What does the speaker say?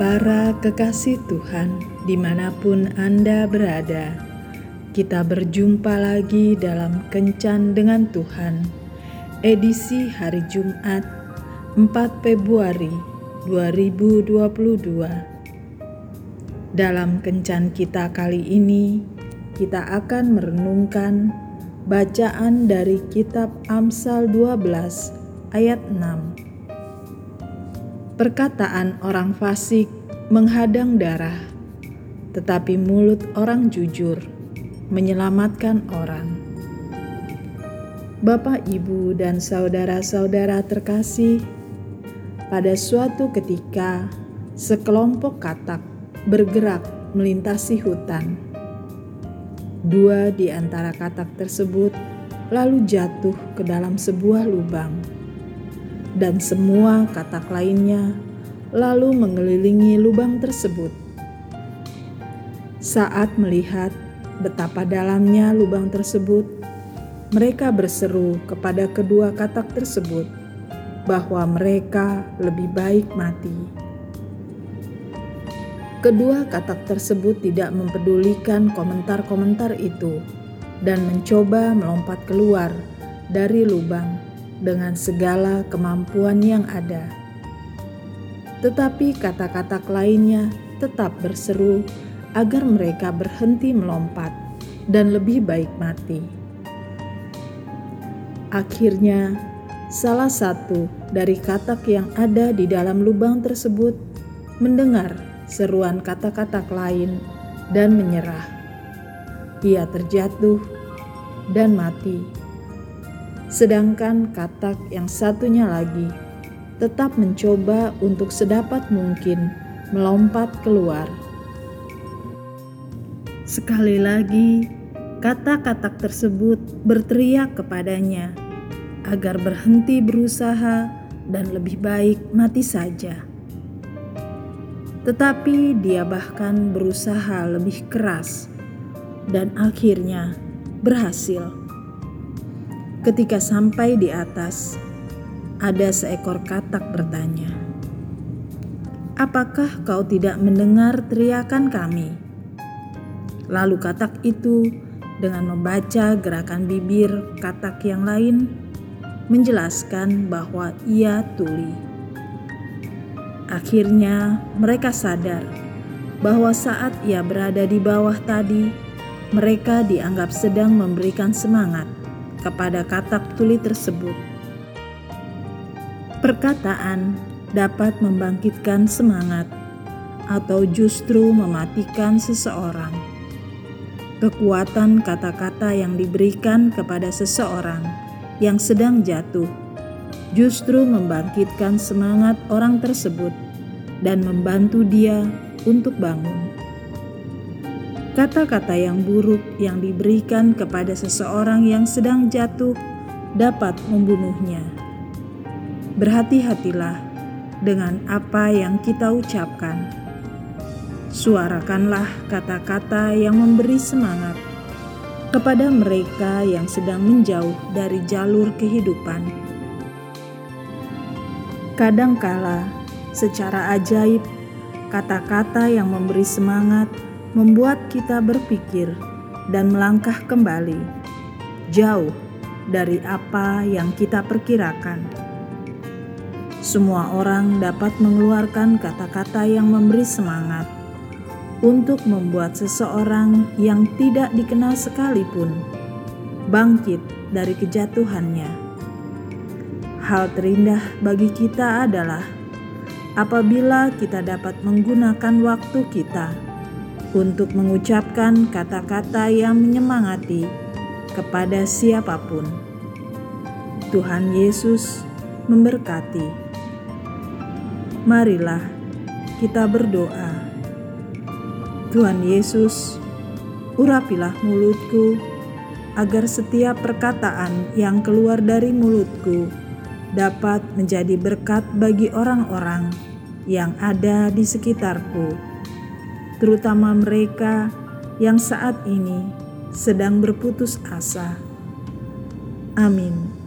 Para kekasih Tuhan, di mana pun Anda berada, kita berjumpa lagi dalam Kencan dengan Tuhan, edisi hari Jumat 4 Februari 2022. Dalam Kencan kita kali ini, kita akan merenungkan bacaan dari kitab Amsal 12 ayat 6 Perkataan orang fasik menghadang darah, tetapi mulut orang jujur menyelamatkan orang. Bapak, ibu, dan saudara-saudara terkasih, pada suatu ketika sekelompok katak bergerak melintasi hutan. Dua di antara katak tersebut lalu jatuh ke dalam sebuah lubang dan semua katak lainnya lalu mengelilingi lubang tersebut. Saat melihat betapa dalamnya lubang tersebut, mereka berseru kepada kedua katak tersebut bahwa mereka lebih baik mati. Kedua katak tersebut tidak mempedulikan komentar-komentar itu dan mencoba melompat keluar dari lubang dengan segala kemampuan yang ada. Tetapi kata-kata lainnya tetap berseru agar mereka berhenti melompat dan lebih baik mati. Akhirnya, salah satu dari katak yang ada di dalam lubang tersebut mendengar seruan kata-kata lain dan menyerah. Ia terjatuh dan mati sedangkan katak yang satunya lagi tetap mencoba untuk sedapat mungkin melompat keluar. Sekali lagi, kata-kata tersebut berteriak kepadanya agar berhenti berusaha dan lebih baik mati saja. Tetapi dia bahkan berusaha lebih keras dan akhirnya berhasil. Ketika sampai di atas, ada seekor katak bertanya, "Apakah kau tidak mendengar teriakan kami?" Lalu katak itu dengan membaca gerakan bibir katak yang lain menjelaskan bahwa ia tuli. Akhirnya mereka sadar bahwa saat ia berada di bawah tadi, mereka dianggap sedang memberikan semangat kepada katak tuli tersebut. Perkataan dapat membangkitkan semangat atau justru mematikan seseorang. Kekuatan kata-kata yang diberikan kepada seseorang yang sedang jatuh justru membangkitkan semangat orang tersebut dan membantu dia untuk bangun. Kata-kata yang buruk yang diberikan kepada seseorang yang sedang jatuh dapat membunuhnya. Berhati-hatilah dengan apa yang kita ucapkan. Suarakanlah kata-kata yang memberi semangat kepada mereka yang sedang menjauh dari jalur kehidupan. Kadangkala, secara ajaib, kata-kata yang memberi semangat membuat kita berpikir dan melangkah kembali jauh dari apa yang kita perkirakan. Semua orang dapat mengeluarkan kata-kata yang memberi semangat untuk membuat seseorang yang tidak dikenal sekalipun bangkit dari kejatuhannya. Hal terindah bagi kita adalah apabila kita dapat menggunakan waktu kita untuk mengucapkan kata-kata yang menyemangati kepada siapa pun. Tuhan Yesus memberkati. Marilah kita berdoa. Tuhan Yesus, urapilah mulutku agar setiap perkataan yang keluar dari mulutku dapat menjadi berkat bagi orang-orang yang ada di sekitarku terutama mereka yang saat ini sedang berputus asa. Amin.